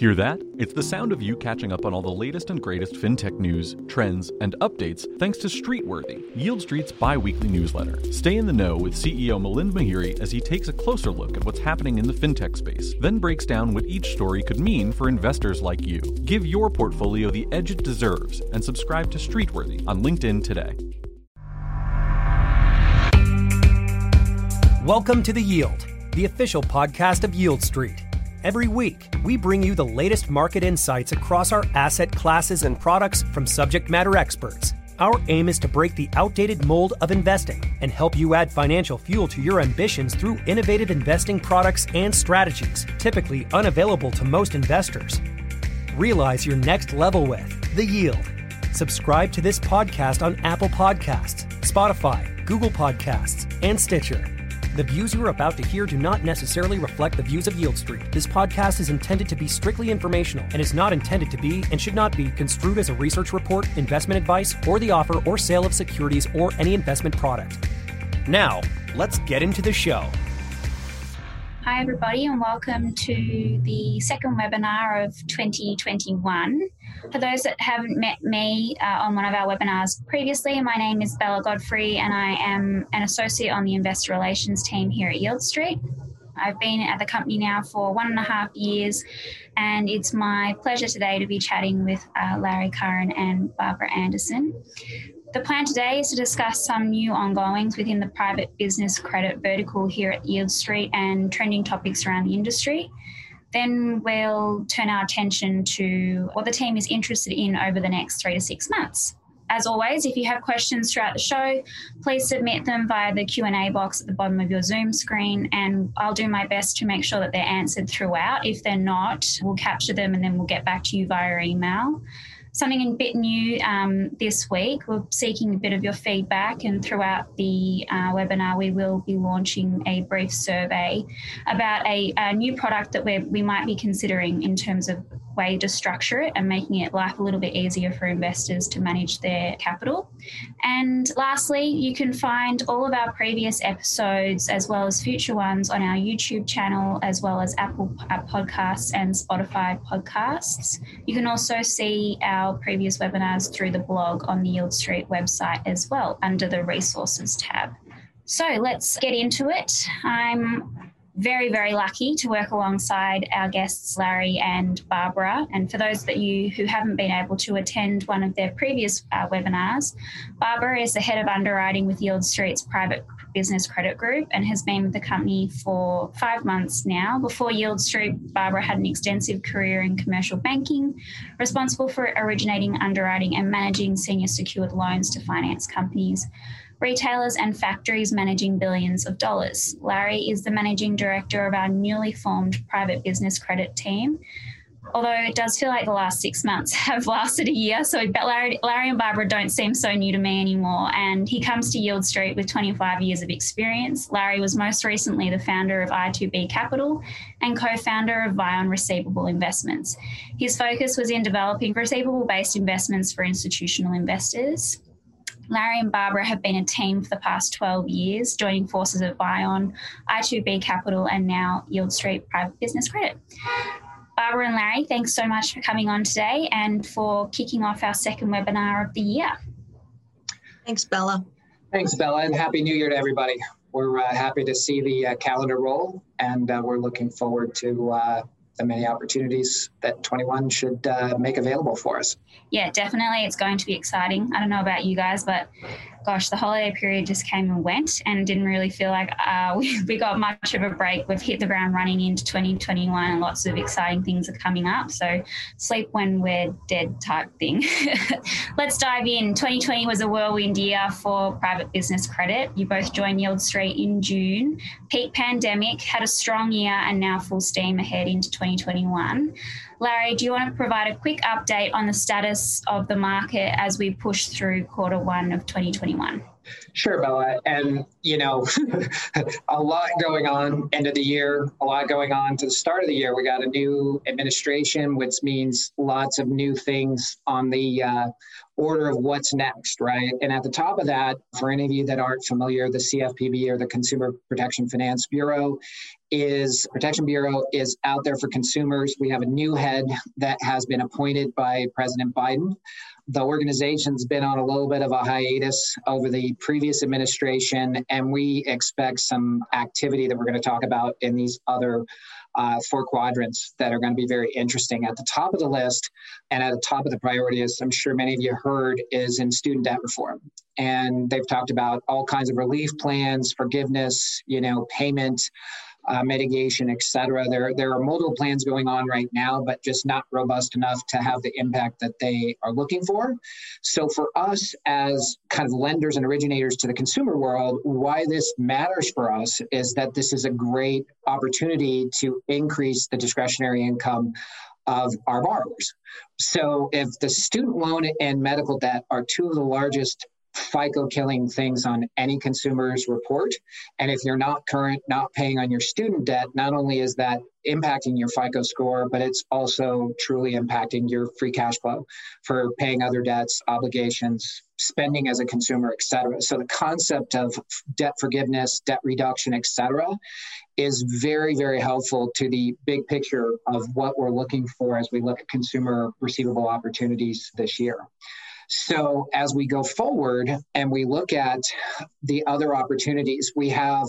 Hear that? It's the sound of you catching up on all the latest and greatest fintech news, trends, and updates thanks to Streetworthy, Yield Street's bi weekly newsletter. Stay in the know with CEO Milind Mehere as he takes a closer look at what's happening in the fintech space, then breaks down what each story could mean for investors like you. Give your portfolio the edge it deserves and subscribe to Streetworthy on LinkedIn today. Welcome to The Yield, the official podcast of Yield Street. Every week, we bring you the latest market insights across our asset classes and products from subject matter experts. Our aim is to break the outdated mold of investing and help you add financial fuel to your ambitions through innovative investing products and strategies, typically unavailable to most investors. Realize your next level with The Yield. Subscribe to this podcast on Apple Podcasts, Spotify, Google Podcasts, and Stitcher. The views you are about to hear do not necessarily reflect the views of Yield Street. This podcast is intended to be strictly informational and is not intended to be and should not be construed as a research report, investment advice, or the offer or sale of securities or any investment product. Now, let's get into the show. Hi, everybody, and welcome to the second webinar of 2021. For those that haven't met me uh, on one of our webinars previously, my name is Bella Godfrey, and I am an associate on the investor relations team here at Yield Street. I've been at the company now for one and a half years, and it's my pleasure today to be chatting with uh, Larry Curran and Barbara Anderson. The plan today is to discuss some new ongoings within the private business credit vertical here at Yield Street and trending topics around the industry. Then we'll turn our attention to what the team is interested in over the next three to six months. As always, if you have questions throughout the show, please submit them via the Q&A box at the bottom of your Zoom screen and I'll do my best to make sure that they're answered throughout. If they're not, we'll capture them and then we'll get back to you via email something a bit new um, this week. We're seeking a bit of your feedback, and throughout the uh, webinar, we will be launching a brief survey about a, a new product that we we might be considering in terms of way to structure it and making it life a little bit easier for investors to manage their capital. And lastly, you can find all of our previous episodes as well as future ones on our YouTube channel, as well as Apple uh, Podcasts and Spotify podcasts. You can also see our previous webinars through the blog on the Yield Street website as well under the resources tab. So let's get into it. I'm very, very lucky to work alongside our guests, Larry and Barbara. And for those that you who haven't been able to attend one of their previous uh, webinars, Barbara is the head of underwriting with Yield Street's private business credit group and has been with the company for five months now. Before Yield Street, Barbara had an extensive career in commercial banking, responsible for originating, underwriting, and managing senior secured loans to finance companies retailers and factories managing billions of dollars. Larry is the managing director of our newly formed private business credit team. Although it does feel like the last six months have lasted a year, so Larry, Larry and Barbara don't seem so new to me anymore. And he comes to Yield Street with 25 years of experience. Larry was most recently the founder of I2B Capital and co founder of Vion Receivable Investments. His focus was in developing receivable based investments for institutional investors. Larry and Barbara have been a team for the past 12 years, joining forces at Vion, I2B Capital, and now Yield Street Private Business Credit. Barbara and Larry, thanks so much for coming on today and for kicking off our second webinar of the year. Thanks, Bella. Thanks, Bella, and Happy New Year to everybody. We're uh, happy to see the uh, calendar roll, and uh, we're looking forward to uh, the many opportunities that 21 should uh, make available for us. Yeah, definitely. It's going to be exciting. I don't know about you guys, but gosh, the holiday period just came and went and didn't really feel like uh, we, we got much of a break. We've hit the ground running into 2021 and lots of exciting things are coming up. So, sleep when we're dead type thing. Let's dive in. 2020 was a whirlwind year for private business credit. You both joined Yield Street in June. Peak pandemic, had a strong year, and now full steam ahead into 2021. Larry, do you want to provide a quick update on the status of the market as we push through quarter one of 2021? Sure, Bella. And, you know, a lot going on end of the year, a lot going on to the start of the year. We got a new administration, which means lots of new things on the uh, order of what's next, right? And at the top of that, for any of you that aren't familiar, the CFPB or the Consumer Protection Finance Bureau is Protection Bureau is out there for consumers. We have a new head that has been appointed by President Biden the organization's been on a little bit of a hiatus over the previous administration, and we expect some activity that we're going to talk about in these other uh, four quadrants that are going to be very interesting. At the top of the list, and at the top of the priority, as I'm sure many of you heard, is in student debt reform. And they've talked about all kinds of relief plans, forgiveness, you know, payment uh, mitigation, et cetera. There, there are multiple plans going on right now, but just not robust enough to have the impact that they are looking for. So, for us as kind of lenders and originators to the consumer world, why this matters for us is that this is a great opportunity to increase the discretionary income of our borrowers. So, if the student loan and medical debt are two of the largest FICO killing things on any consumer's report. And if you're not current, not paying on your student debt, not only is that impacting your FICO score, but it's also truly impacting your free cash flow for paying other debts, obligations, spending as a consumer, et cetera. So the concept of debt forgiveness, debt reduction, et cetera, is very, very helpful to the big picture of what we're looking for as we look at consumer receivable opportunities this year. So as we go forward and we look at the other opportunities, we have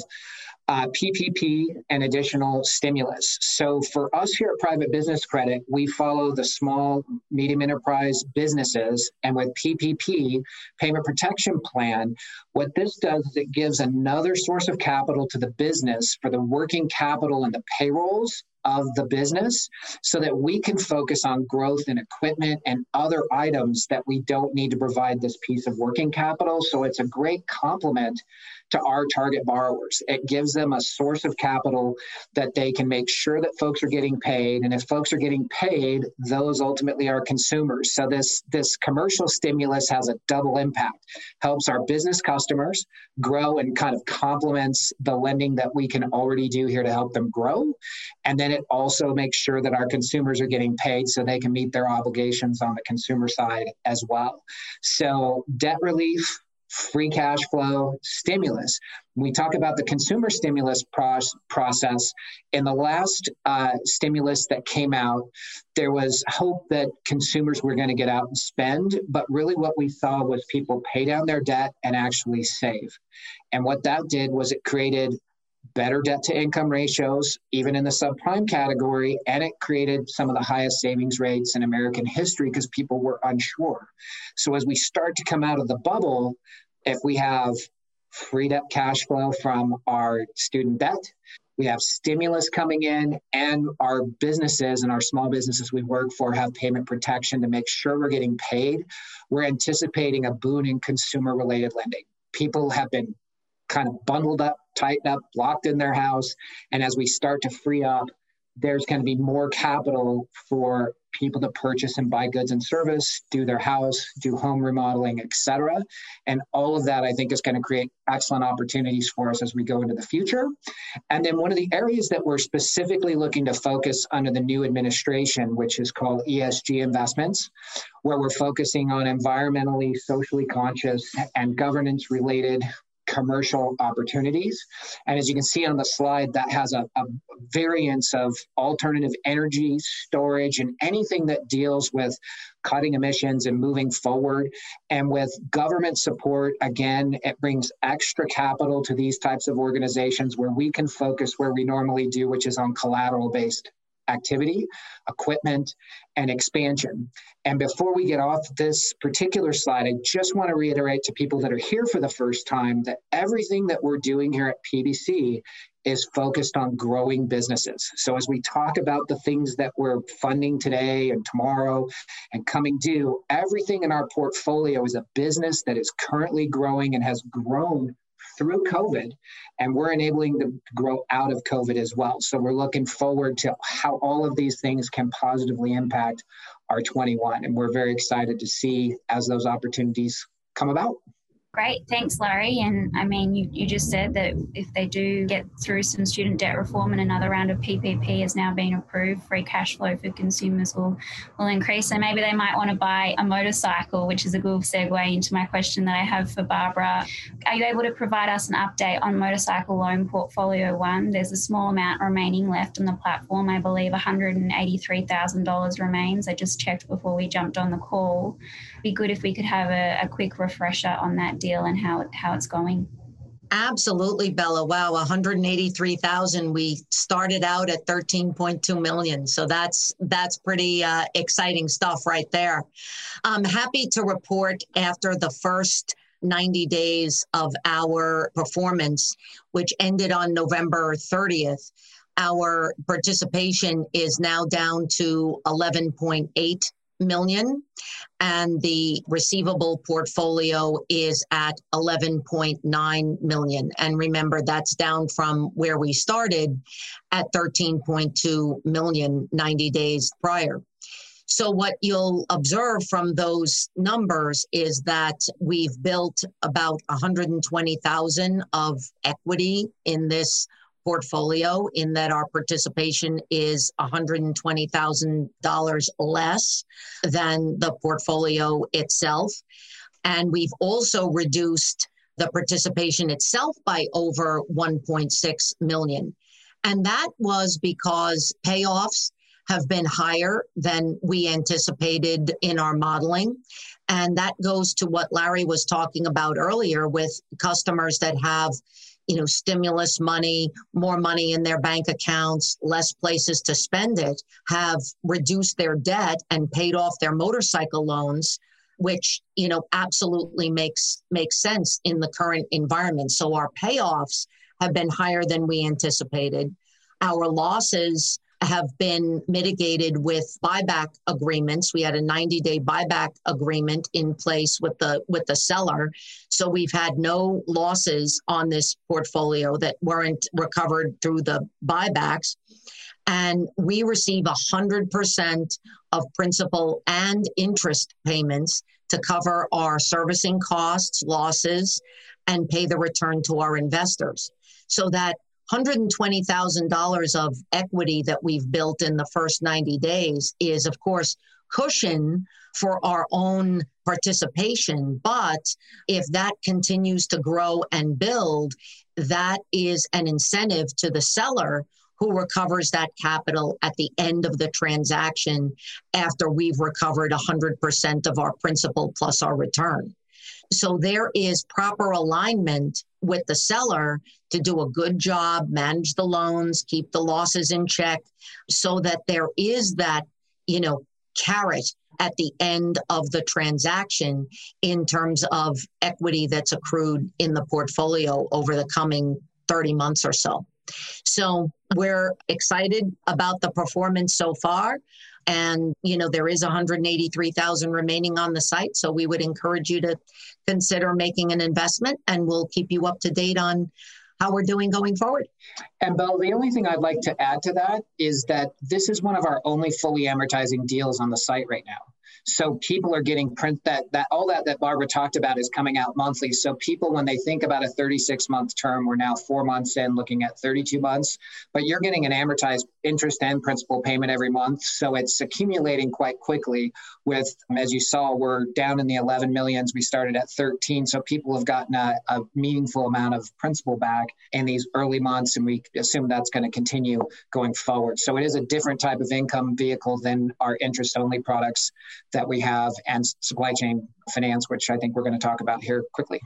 uh, PPP and additional stimulus. So for us here at Private Business Credit, we follow the small, medium enterprise businesses. And with PPP, Payment Protection Plan, what this does is it gives another source of capital to the business for the working capital and the payrolls of the business so that we can focus on growth in equipment and other items that we don't need to provide this piece of working capital. So it's a great complement to our target borrowers. It gives them a source of capital that they can make sure that folks are getting paid. And if folks are getting paid, those ultimately are consumers. So this, this commercial stimulus has a double impact, helps our business customers grow and kind of complements the lending that we can already do here to help them grow. And then it also makes sure that our consumers are getting paid so they can meet their obligations on the consumer side as well. So debt relief, free cash flow, stimulus. We talk about the consumer stimulus process, in the last uh, stimulus that came out, there was hope that consumers were going to get out and spend, but really what we saw was people pay down their debt and actually save. And what that did was it created better debt to income ratios, even in the subprime category, and it created some of the highest savings rates in American history because people were unsure. So as we start to come out of the bubble, if we have freed up cash flow from our student debt, we have stimulus coming in, and our businesses and our small businesses we work for have payment protection to make sure we're getting paid. We're anticipating a boon in consumer related lending. People have been kind of bundled up, tightened up, locked in their house. And as we start to free up, there's going to be more capital for people to purchase and buy goods and service, do their house, do home remodeling, etc. And all of that, I think, is going to create excellent opportunities for us as we go into the future. And then one of the areas that we're specifically looking to focus under the new administration, which is called ESG investments, where we're focusing on environmentally, socially conscious, and governance related commercial opportunities. And as you can see on the slide, that has a, a variance of alternative energy, storage, and anything that deals with cutting emissions and moving forward. And with government support, again, it brings extra capital to these types of organizations where we can focus where we normally do, which is on collateral based activity, equipment, and expansion. And before we get off this particular slide, I just want to reiterate to people that are here for the first time that everything that we're doing here at PBC is focused on growing businesses. So as we talk about the things that we're funding today and tomorrow and coming due, everything in our portfolio is a business that is currently growing and has grown through COVID, and we're enabling them to grow out of COVID as well. So we're looking forward to how all of these things can positively impact our 21, and we're very excited to see as those opportunities come about. Great, thanks, Larry. And I mean, you, you just said that if they do get through some student debt reform and another round of PPP has now been approved, free cash flow for consumers will, will increase. And maybe they might want to buy a motorcycle, which is a good segue into my question that I have for Barbara. Are you able to provide us an update on motorcycle loan portfolio one? There's a small amount remaining left on the platform. I believe $183,000 remains. I just checked before we jumped on the call. Be good if we could have a, a quick refresher on that deal and how how it's going. Absolutely, Bella. Wow, 183,000. We started out at 13.2 million, so that's that's pretty uh, exciting stuff right there. I'm happy to report after the first 90 days of our performance, which ended on November 30th. Our participation is now down to 11.8 million and the receivable portfolio is at 11.9 million. And remember that's down from where we started at 13.2 million 90 days prior. So what you'll observe from those numbers is that we've built about 120,000 of equity in this portfolio in that our participation is $120,000 less than the portfolio itself. And we've also reduced the participation itself by over 1.6 million. And that was because payoffs have been higher than we anticipated in our modeling. And that goes to what Larry was talking about earlier with customers that have you know, stimulus money, more money in their bank accounts, less places to spend it, have reduced their debt and paid off their motorcycle loans, which, you know, absolutely makes makes sense in the current environment. So our payoffs have been higher than we anticipated. Our losses have been mitigated with buyback agreements. We had a 90-day buyback agreement in place with the with the seller, so we've had no losses on this portfolio that weren't recovered through the buybacks. And we receive 100% of principal and interest payments to cover our servicing costs, losses, and pay the return to our investors. So that $120,000 of equity that we've built in the first 90 days is, of course, cushion for our own participation. But if that continues to grow and build, that is an incentive to the seller who recovers that capital at the end of the transaction after we've recovered 100% of our principal plus our return. So there is proper alignment with the seller to do a good job, manage the loans, keep the losses in check, so that there is that, you know, carrot at the end of the transaction in terms of equity that's accrued in the portfolio over the coming 30 months or so. So we're excited about the performance so far. And, you know, there is 183,000 remaining on the site. So we would encourage you to consider making an investment and we'll keep you up to date on how we're doing going forward. And Bill, the only thing I'd like to add to that is that this is one of our only fully amortizing deals on the site right now. So people are getting print that that all that that Barbara talked about is coming out monthly. So people, when they think about a 36 month term, we're now four months in, looking at 32 months. But you're getting an amortized interest and principal payment every month, so it's accumulating quite quickly. With as you saw, we're down in the 11 millions. We started at 13, so people have gotten a, a meaningful amount of principal back in these early months, and we assume that's going to continue going forward. So it is a different type of income vehicle than our interest only products that we have and supply chain finance, which I think we're going to talk about here quickly.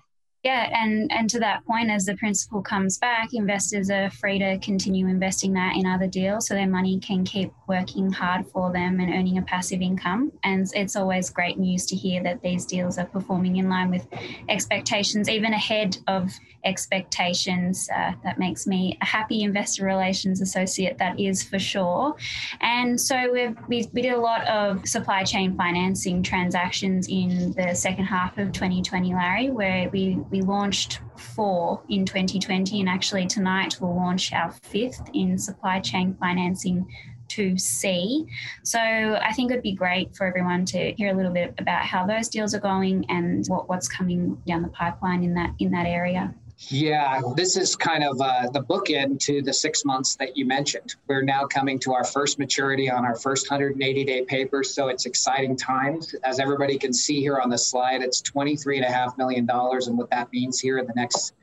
Yeah, and and to that point, as the principal comes back, investors are free to continue investing that in other deals, so their money can keep working hard for them and earning a passive income. And it's always great news to hear that these deals are performing in line with expectations, even ahead of expectations. Uh, that makes me a happy investor relations associate, that is for sure. And so we've, we we did a lot of supply chain financing transactions in the second half of 2020, Larry, where we we launched four in 2020, and actually tonight we'll launch our fifth in supply chain financing 2C. So I think it'd be great for everyone to hear a little bit about how those deals are going and what, what's coming down the pipeline in that in that area. Yeah, this is kind of uh, the bookend to the six months that you mentioned. We're now coming to our first maturity on our first 180 day paper. So it's exciting times. As everybody can see here on the slide, it's $23.5 million. And what that means here in the next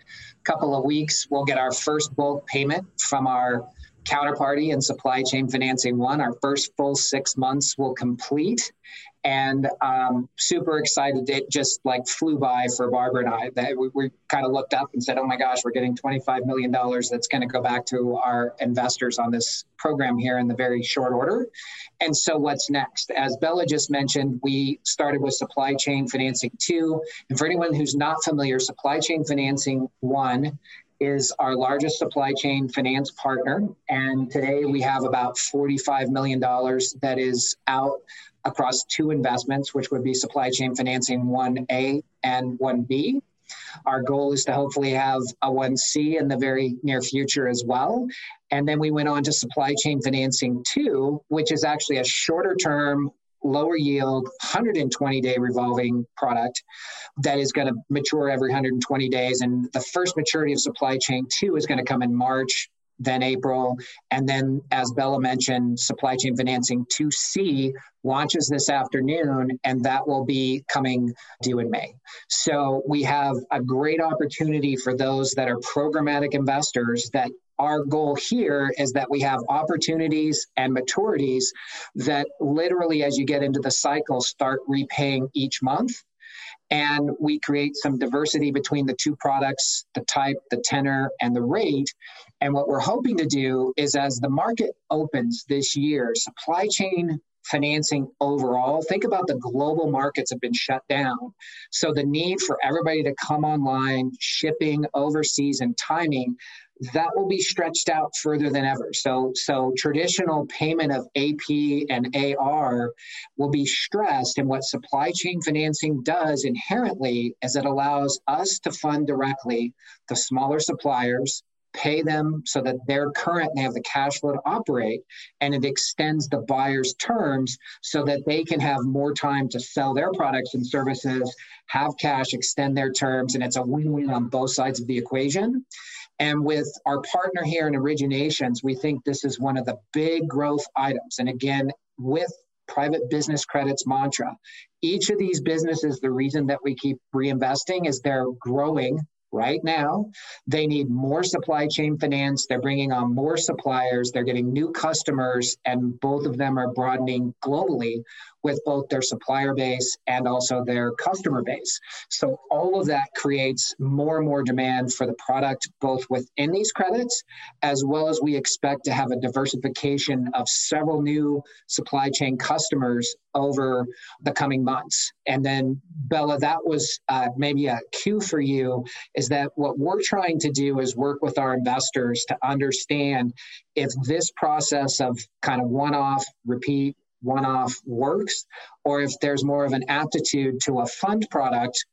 couple of weeks, we'll get our first bulk payment from our counterparty and supply chain financing one. Our first full six months will complete and um, super excited. It just like flew by for Barbara and I. That we, we kind of looked up and said, "Oh my gosh, we're getting 25 million dollars. That's going to go back to our investors on this program here in the very short order." And so, what's next? As Bella just mentioned, we started with supply chain financing two. And for anyone who's not familiar, supply chain financing one is our largest supply chain finance partner. And today we have about $45 million that is out across two investments, which would be supply chain financing 1A and 1B. Our goal is to hopefully have a 1C in the very near future as well. And then we went on to supply chain financing 2, which is actually a shorter term, lower yield, 120 day revolving product that is going to mature every 120 days. And the first maturity of supply chain 2 is going to come in March then April. And then, as Bella mentioned, supply chain financing 2C launches this afternoon, and that will be coming due in May. So we have a great opportunity for those that are programmatic investors that our goal here is that we have opportunities and maturities that literally, as you get into the cycle, start repaying each month. And we create some diversity between the two products the type the tenor and the rate. And what we're hoping to do is as the market opens this year supply chain financing overall think about the global markets have been shut down. So the need for everybody to come online shipping overseas and timing that will be stretched out further than ever. So, so traditional payment of AP and AR will be stressed. And what supply chain financing does inherently is it allows us to fund directly the smaller suppliers, pay them so that they're current and they have the cash flow to operate and it extends the buyer's terms so that they can have more time to sell their products and services have cash extend their terms and it's a win-win on both sides of the equation and with our partner here in originations, we think this is one of the big growth items. And again, with private business credits mantra, each of these businesses, the reason that we keep reinvesting is they're growing right now. They need more supply chain finance. They're bringing on more suppliers. They're getting new customers, and both of them are broadening globally with both their supplier base and also their customer base. So all of that creates more and more demand for the product, both within these credits, as well as we expect to have a diversification of several new supply chain customers over the coming months. And then, Bella, that was uh, maybe a cue for you is that what we're trying to do is work with our investors to understand if this process of kind of one off, repeat, one off works, or if there's more of an aptitude to a fund product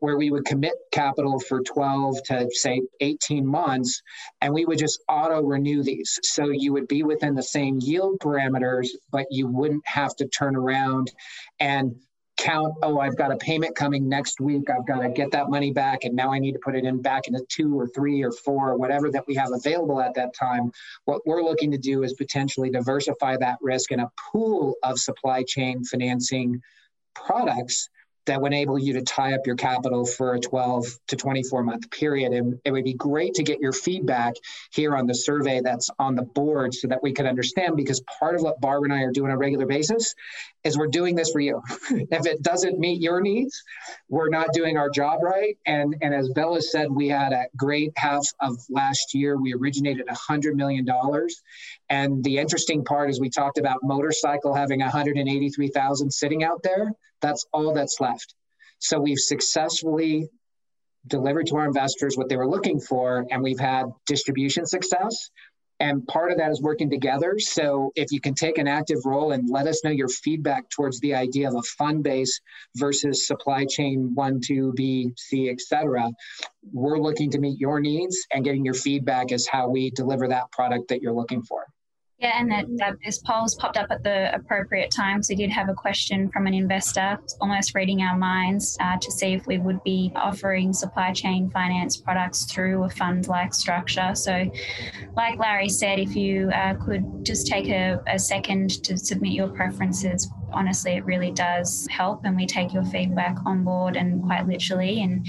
where we would commit capital for 12 to say 18 months and we would just auto renew these. So you would be within the same yield parameters, but you wouldn't have to turn around and count, oh, I've got a payment coming next week. I've got to get that money back. And now I need to put it in back into two or three or four or whatever that we have available at that time. What we're looking to do is potentially diversify that risk in a pool of supply chain financing products that would enable you to tie up your capital for a 12 to 24 month period. And it would be great to get your feedback here on the survey that's on the board so that we can understand because part of what Barbara and I are doing on a regular basis is we're doing this for you. if it doesn't meet your needs, we're not doing our job right. And, and as Bella said, we had a great half of last year. We originated $100 million. And the interesting part is we talked about motorcycle having 183,000 sitting out there. That's all that's left. So we've successfully delivered to our investors what they were looking for, and we've had distribution success. And part of that is working together. So if you can take an active role and let us know your feedback towards the idea of a fund base versus supply chain one, two, B, C, et cetera, we're looking to meet your needs and getting your feedback is how we deliver that product that you're looking for. Yeah, and that, that this poll's popped up at the appropriate time. So we did have a question from an investor, almost reading our minds, uh, to see if we would be offering supply chain finance products through a fund-like structure. So, like Larry said, if you uh, could just take a, a second to submit your preferences honestly, it really does help, and we take your feedback on board and quite literally. And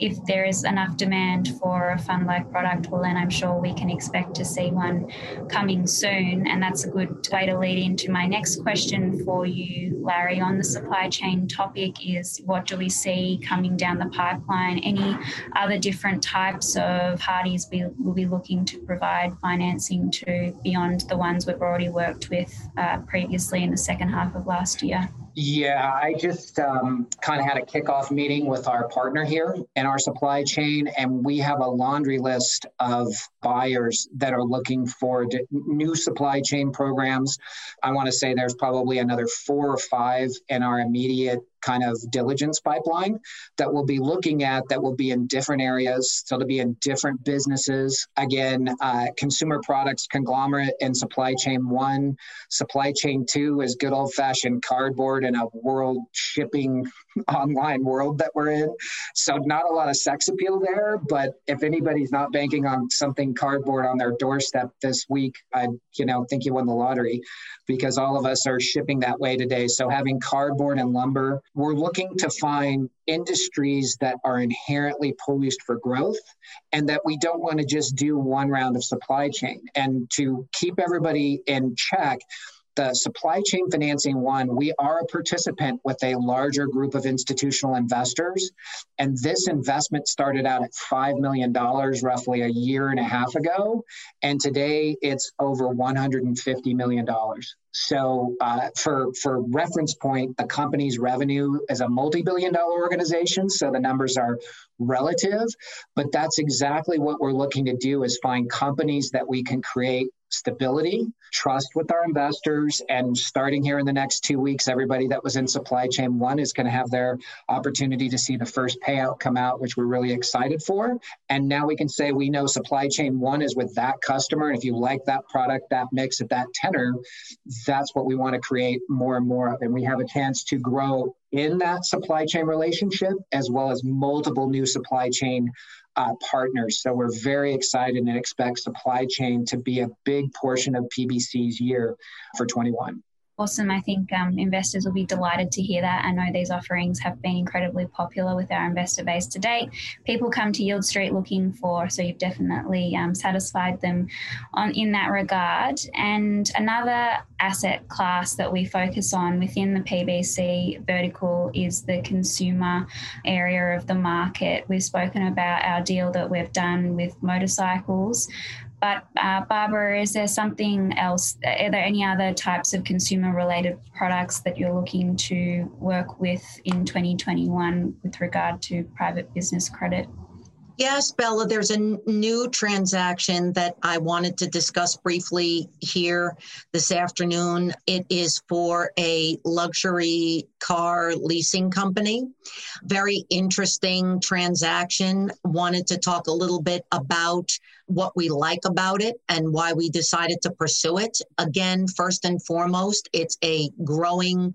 if there is enough demand for a fund like product, well, then I'm sure we can expect to see one coming soon. And that's a good way to lead into my next question for you, Larry, on the supply chain topic is what do we see coming down the pipeline? Any other different types of parties we will be looking to provide financing to beyond the ones we've already worked with uh, previously in the second half of last last year? Yeah, I just um, kind of had a kickoff meeting with our partner here in our supply chain, and we have a laundry list of buyers that are looking for d- new supply chain programs. I want to say there's probably another four or five in our immediate kind of diligence pipeline that we'll be looking at that will be in different areas. So they'll be in different businesses. Again, uh, consumer products conglomerate and supply chain one. Supply chain two is good old fashioned cardboard in a world shipping online world that we're in. So not a lot of sex appeal there. But if anybody's not banking on something cardboard on their doorstep this week, I you know think you won the lottery because all of us are shipping that way today. So having cardboard and lumber we're looking to find industries that are inherently poised for growth and that we don't want to just do one round of supply chain. And to keep everybody in check, the supply chain financing one, we are a participant with a larger group of institutional investors. And this investment started out at $5 million roughly a year and a half ago. And today it's over $150 million. So, uh, for for reference point, the company's revenue is a multi-billion dollar organization, so the numbers are relative. But that's exactly what we're looking to do: is find companies that we can create stability, trust with our investors. And starting here in the next two weeks, everybody that was in supply chain one is going to have their opportunity to see the first payout come out, which we're really excited for. And now we can say we know supply chain one is with that customer. And if you like that product, that mix at that tenor, that's what we want to create more and more of. And we have a chance to grow in that supply chain relationship as well as multiple new supply chain uh, partners. So we're very excited and expect supply chain to be a big portion of PBC's year for 21 awesome. I think um, investors will be delighted to hear that. I know these offerings have been incredibly popular with our investor base to date. People come to Yield Street looking for, so you've definitely um, satisfied them on in that regard. And another asset class that we focus on within the PBC vertical is the consumer area of the market. We've spoken about our deal that we've done with motorcycles. But uh, Barbara, is there something else? Are there any other types of consumer related products that you're looking to work with in 2021 with regard to private business credit? Yes, Bella, there's a new transaction that I wanted to discuss briefly here this afternoon. It is for a luxury car leasing company. Very interesting transaction. Wanted to talk a little bit about what we like about it and why we decided to pursue it. Again, first and foremost, it's a growing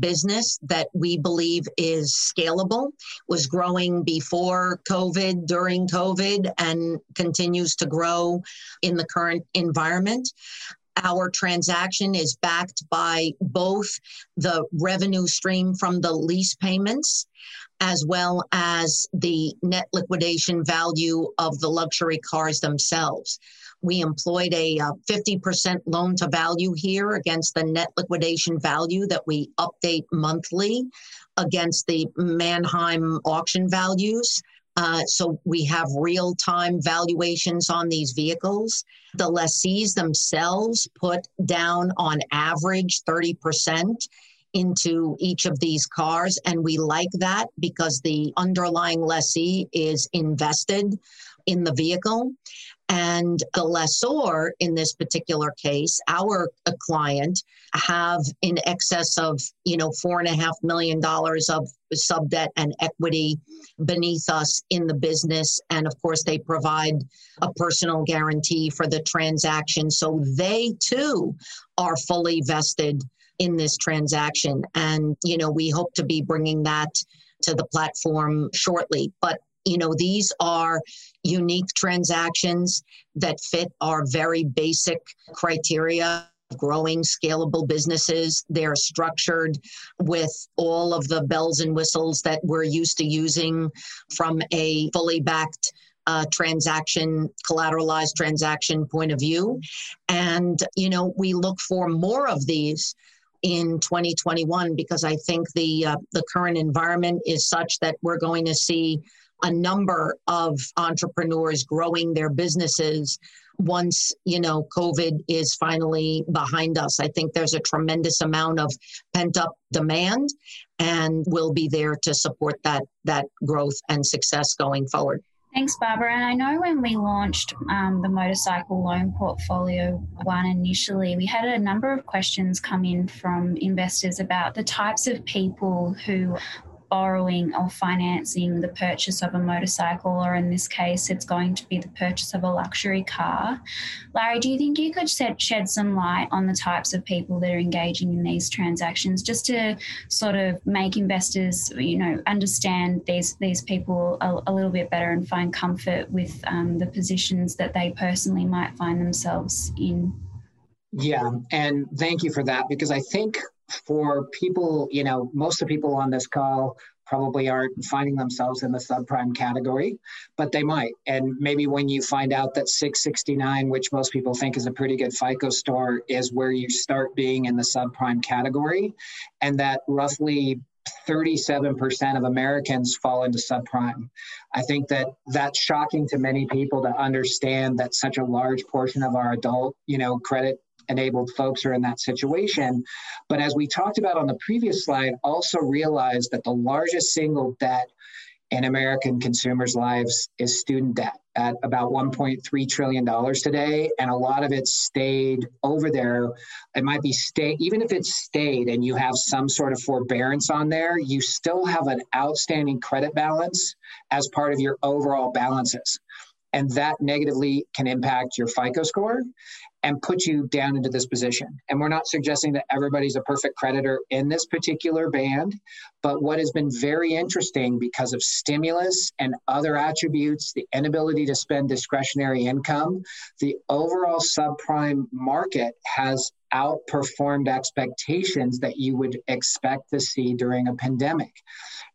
business that we believe is scalable, was growing before COVID, during COVID, and continues to grow in the current environment. Our transaction is backed by both the revenue stream from the lease payments as well as the net liquidation value of the luxury cars themselves we employed a uh, 50% loan to value here against the net liquidation value that we update monthly against the Manheim auction values. Uh, so we have real time valuations on these vehicles. The lessees themselves put down on average 30% into each of these cars. And we like that because the underlying lessee is invested in the vehicle. And the lessor in this particular case, our uh, client, have in excess of, you know, four and a half million dollars of sub debt and equity beneath us in the business. And of course, they provide a personal guarantee for the transaction. So they too are fully vested in this transaction. And, you know, we hope to be bringing that to the platform shortly. But you know, these are unique transactions that fit our very basic criteria of growing scalable businesses. They're structured with all of the bells and whistles that we're used to using from a fully backed uh, transaction, collateralized transaction point of view. And, you know, we look for more of these in 2021 because I think the uh, the current environment is such that we're going to see a number of entrepreneurs growing their businesses once you know covid is finally behind us i think there's a tremendous amount of pent up demand and we'll be there to support that that growth and success going forward Thanks, Barbara. And I know when we launched um, the motorcycle loan portfolio one initially, we had a number of questions come in from investors about the types of people who borrowing or financing the purchase of a motorcycle, or in this case, it's going to be the purchase of a luxury car. Larry, do you think you could shed some light on the types of people that are engaging in these transactions, just to sort of make investors, you know, understand these these people a, a little bit better and find comfort with um, the positions that they personally might find themselves in? Yeah, and thank you for that because I think for people, you know, most of the people on this call probably aren't finding themselves in the subprime category, but they might. And maybe when you find out that 669, which most people think is a pretty good FICO score, is where you start being in the subprime category, and that roughly 37% of Americans fall into subprime. I think that that's shocking to many people to understand that such a large portion of our adult, you know, credit enabled folks are in that situation. But as we talked about on the previous slide, also realize that the largest single debt in American consumers' lives is student debt at about $1.3 trillion today. And a lot of it stayed over there. It might be stay, even if it stayed and you have some sort of forbearance on there, you still have an outstanding credit balance as part of your overall balances. And that negatively can impact your FICO score and put you down into this position. And we're not suggesting that everybody's a perfect creditor in this particular band, but what has been very interesting because of stimulus and other attributes, the inability to spend discretionary income, the overall subprime market has outperformed expectations that you would expect to see during a pandemic.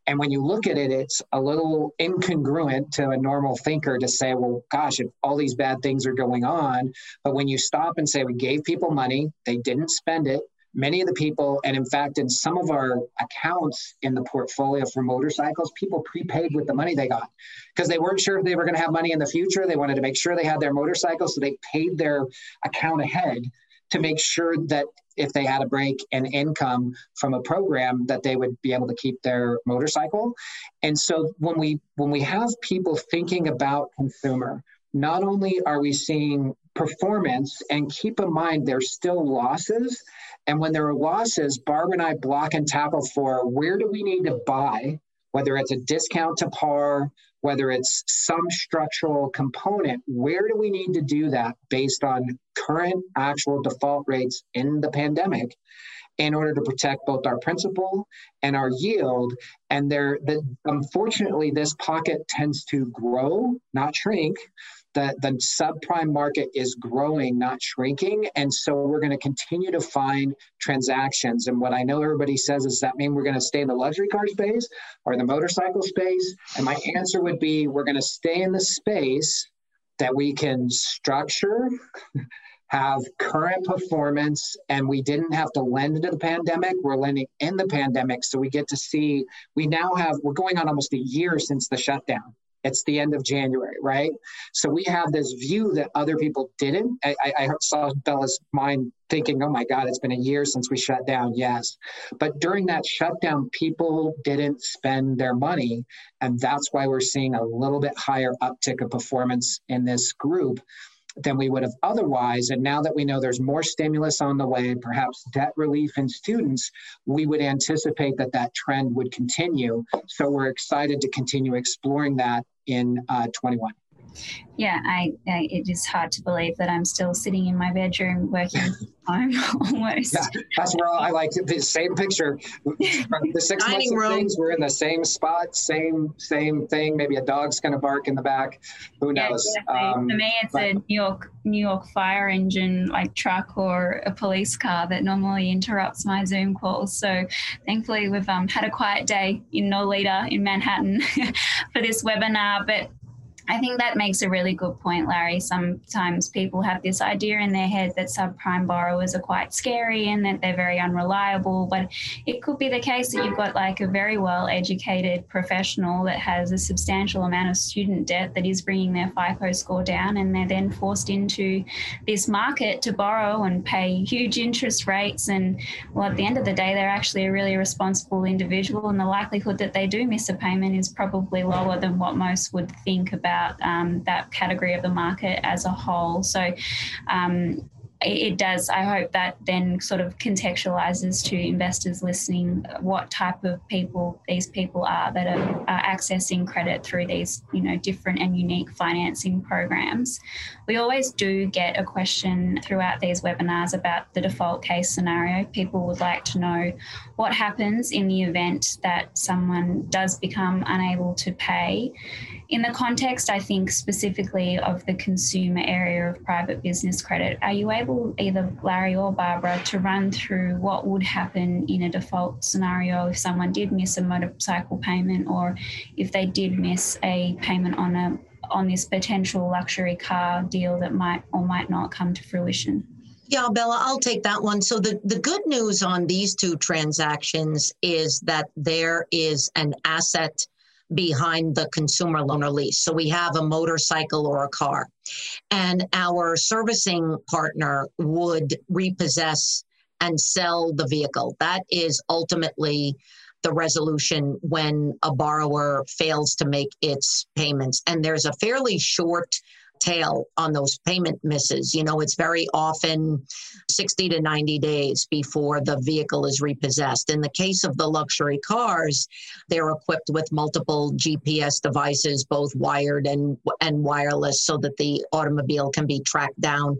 And when you look at it, it's a little incongruent to a normal thinker to say, well, gosh, if all these bad things are going on. But when you stop and say, we gave people money, they didn't spend it. Many of the people, and in fact, in some of our accounts in the portfolio for motorcycles, people prepaid with the money they got because they weren't sure if they were going to have money in the future. They wanted to make sure they had their motorcycle, so they paid their account ahead to make sure that if they had a break in income from a program that they would be able to keep their motorcycle. And so when we when we have people thinking about consumer not only are we seeing performance and keep in mind there's still losses. And when there are losses barb and i block and tackle for where do we need to buy whether it's a discount to par whether it's some structural component, where do we need to do that based on current actual default rates in the pandemic in order to protect both our principal and our yield? And there, the, unfortunately, this pocket tends to grow, not shrink the, the subprime market is growing, not shrinking. And so we're going to continue to find transactions. And what I know everybody says is that mean we're going to stay in the luxury car space or the motorcycle space? And my answer would be we're going to stay in the space that we can structure. Have current performance and we didn't have to lend into the pandemic we're lending in the pandemic so we get to see we now have we're going on almost a year since the shutdown it's the end of January, right? So we have this view that other people didn't. I, I saw Bella's mind thinking, oh my God, it's been a year since we shut down. Yes. But during that shutdown, people didn't spend their money. And that's why we're seeing a little bit higher uptick of performance in this group than we would have otherwise. And now that we know there's more stimulus on the way, perhaps debt relief in students, we would anticipate that that trend would continue. So we're excited to continue exploring that in uh, 21 yeah, I, I, it is hard to believe that I'm still sitting in my bedroom working home almost. Yeah, that's where I like the same picture. The six months of things, we're in the same spot, same same thing. Maybe a dog's going to bark in the back. Who knows? Yeah, um, For me, it's but, a New York New York fire engine like truck or a police car that normally interrupts my Zoom calls. So thankfully, we've um, had a quiet day in Nolita in Manhattan for this webinar, but I think that makes a really good point, Larry. Sometimes people have this idea in their head that subprime borrowers are quite scary and that they're very unreliable. But it could be the case that you've got like a very well educated professional that has a substantial amount of student debt that is bringing their FICO score down, and they're then forced into this market to borrow and pay huge interest rates. And well, at the end of the day, they're actually a really responsible individual, and the likelihood that they do miss a payment is probably lower than what most would think about about um, that category of the market as a whole. So um, it does. I hope that then sort of contextualizes to investors listening what type of people these people are that are, are, accessing credit through these, you know, different and unique financing programs. We always do get a question throughout these webinars about the default case scenario. People would like to know what happens in the event that someone does become unable to pay in the context, I think specifically of the consumer area of private business credit, are you able, either Larry or Barbara, to run through what would happen in a default scenario if someone did miss a motorcycle payment or if they did miss a payment on a on this potential luxury car deal that might or might not come to fruition? Yeah, Bella, I'll take that one. So the, the good news on these two transactions is that there is an asset behind the consumer loan or lease. So we have a motorcycle or a car, and our servicing partner would repossess and sell the vehicle. That is ultimately the resolution when a borrower fails to make its payments. And there's a fairly short tail on those payment misses. You know, it's very often 60 to 90 days before the vehicle is repossessed. In the case of the luxury cars, they're equipped with multiple GPS devices, both wired and, and wireless, so that the automobile can be tracked down.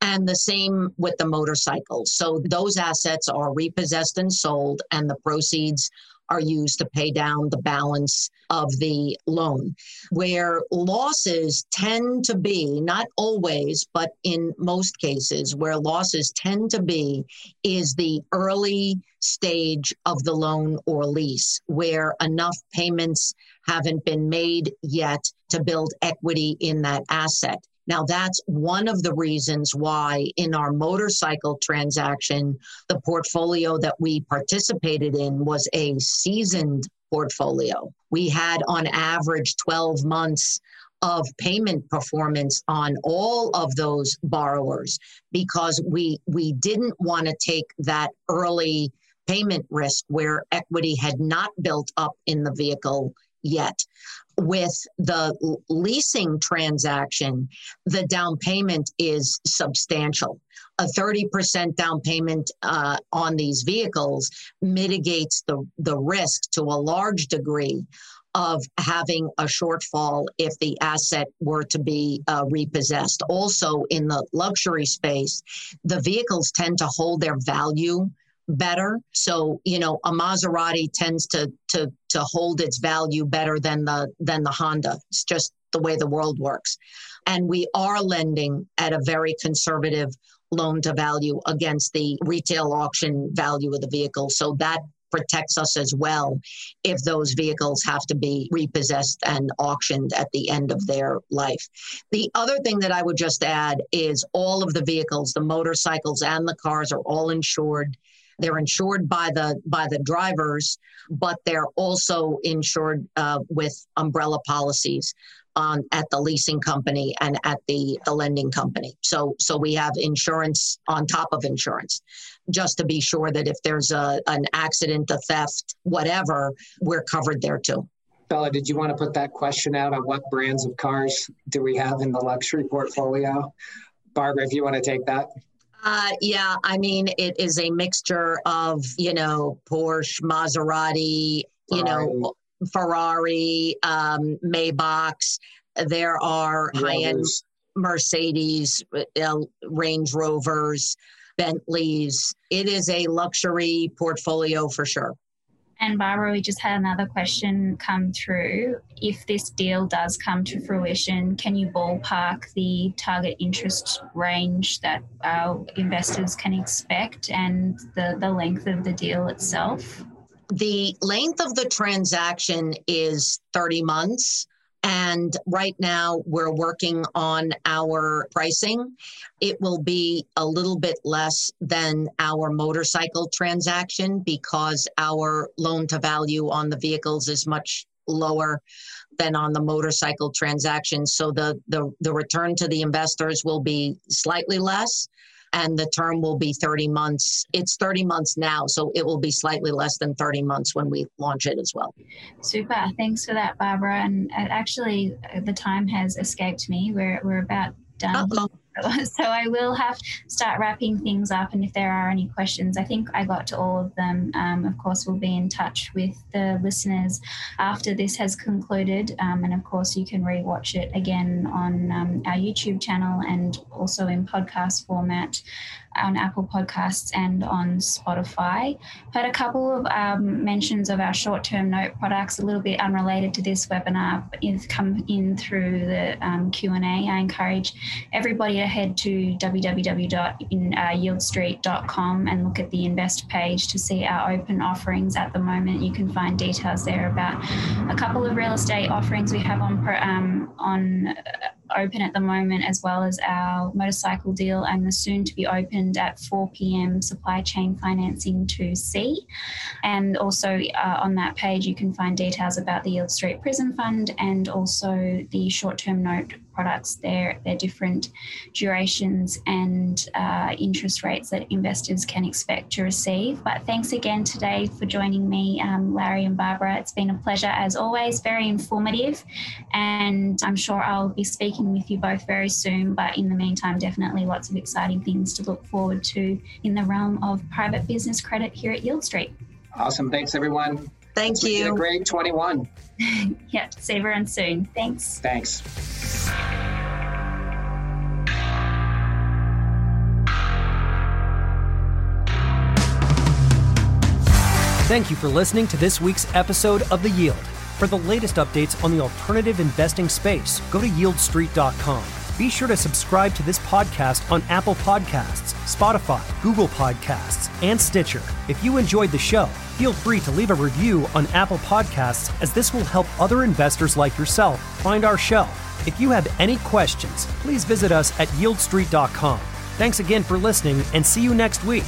And the same with the motorcycles. So those assets are repossessed and sold, and the proceeds are used to pay down the balance of the loan. Where losses tend to be, not always, but in most cases, where losses tend to be is the early stage of the loan or lease, where enough payments haven't been made yet to build equity in that asset. Now, that's one of the reasons why in our motorcycle transaction, the portfolio that we participated in was a seasoned portfolio. We had on average 12 months of payment performance on all of those borrowers because we we didn't want to take that early payment risk where equity had not built up in the vehicle yet with the leasing transaction, the down payment is substantial. A 30% down payment uh, on these vehicles mitigates the, the risk to a large degree of having a shortfall if the asset were to be uh, repossessed. Also, in the luxury space, the vehicles tend to hold their value better. So, you know, a Maserati tends to to to hold its value better than the than the Honda. It's just the way the world works. And we are lending at a very conservative loan to value against the retail auction value of the vehicle. So that protects us as well if those vehicles have to be repossessed and auctioned at the end of their life. The other thing that I would just add is all of the vehicles, the motorcycles and the cars, are all insured They're insured by the by the drivers, but they're also insured uh, with umbrella policies on at the leasing company and at the, the lending company. So so we have insurance on top of insurance, just to be sure that if there's a an accident, a theft, whatever, we're covered there too. Bella, did you want to put that question out on what brands of cars do we have in the luxury portfolio? Barbara, if you want to take that. Uh, yeah, I mean, it is a mixture of, you know, Porsche, Maserati, you know, Ferrari, um, Maybachs. There are high end Mercedes, uh, Range Rovers, Bentleys. It is a luxury portfolio for sure. And Barbara, we just had another question come through. If this deal does come to fruition, can you ballpark the target interest range that our investors can expect and the, the length of the deal itself? The length of the transaction is 30 months. And right now, we're working on our pricing. It will be a little bit less than our motorcycle transaction because our loan to value on the vehicles is much lower than on the motorcycle transaction. So the, the, the return to the investors will be slightly less and the term will be 30 months. It's 30 months now, so it will be slightly less than 30 months when we launch it as well. Super. Thanks for that, Barbara. And actually, uh, the time has escaped me. We're, we're about done. Uh-oh. So I will have start wrapping things up. And if there are any questions, I think I got to all of them. Um, of course, we'll be in touch with the listeners after this has concluded. Um, and of course, you can rewatch it again on um, our YouTube channel and also in podcast format on Apple Podcasts and on Spotify. Had a couple of um, mentions of our short-term note products, a little bit unrelated to this webinar, but come in through the um, Q&A. I encourage everybody to head to www.yieldstreet.com and look at the invest page to see our open offerings at the moment. You can find details there about a couple of real estate offerings we have on um, on open at the moment, as well as our motorcycle deal and the soon to be opened at 4 p.m. supply chain financing 2C. And also uh, on that page, you can find details about the Yieldstreet Prism Fund and also the short term note products, their, their different durations and uh, interest rates that investors can expect to receive. But thanks again today for joining me, um, Larry and Barbara. It's been a pleasure as always, very informative. And I'm sure I'll be speaking with you both very soon. But in the meantime, definitely lots of exciting things to look forward to in the realm of private business credit here at Yieldstreet. Awesome. Thanks, everyone. Thank it's you. a great 21. yeah, see everyone soon. Thanks. Thanks. Thank you for listening to this week's episode of The Yield. For the latest updates on the alternative investing space, go to yieldstreet.com. Be sure to subscribe to this podcast on Apple Podcasts, Spotify, Google Podcasts, and Stitcher. If you enjoyed the show, feel free to leave a review on Apple Podcasts as this will help other investors like yourself find our show. If you have any questions, please visit us at yieldstreet.com. Thanks again for listening and see you next week.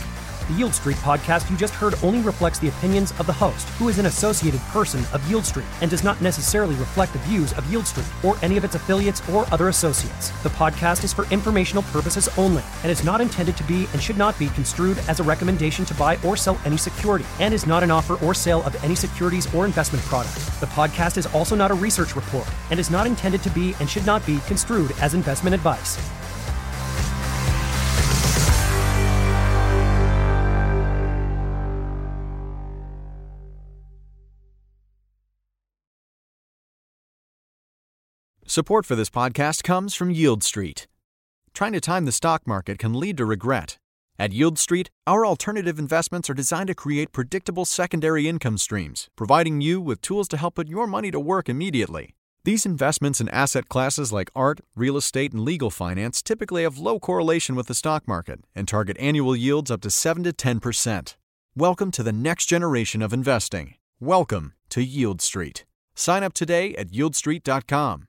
The Yieldstreet podcast you just heard only reflects the opinions of the host, who is an associated person of Yieldstreet, and does not necessarily reflect the views of Yield Street or any of its affiliates or other associates. The podcast is for informational purposes only and is not intended to be and should not be construed as a recommendation to buy or sell any security, and is not an offer or sale of any securities or investment product. The podcast is also not a research report and is not intended to be and should not be construed as investment advice. Support for this podcast comes from Yieldstreet. Trying to time the stock market can lead to regret. At Yieldstreet, our alternative investments are designed to create predictable secondary income streams, providing you with tools to help put your money to work immediately. These investments in asset classes like art, real estate, and legal finance typically have low correlation with the stock market and target annual yields up to 7 to 10%. Welcome to the next generation of investing. Welcome to Yieldstreet. Sign up today at yieldstreet.com.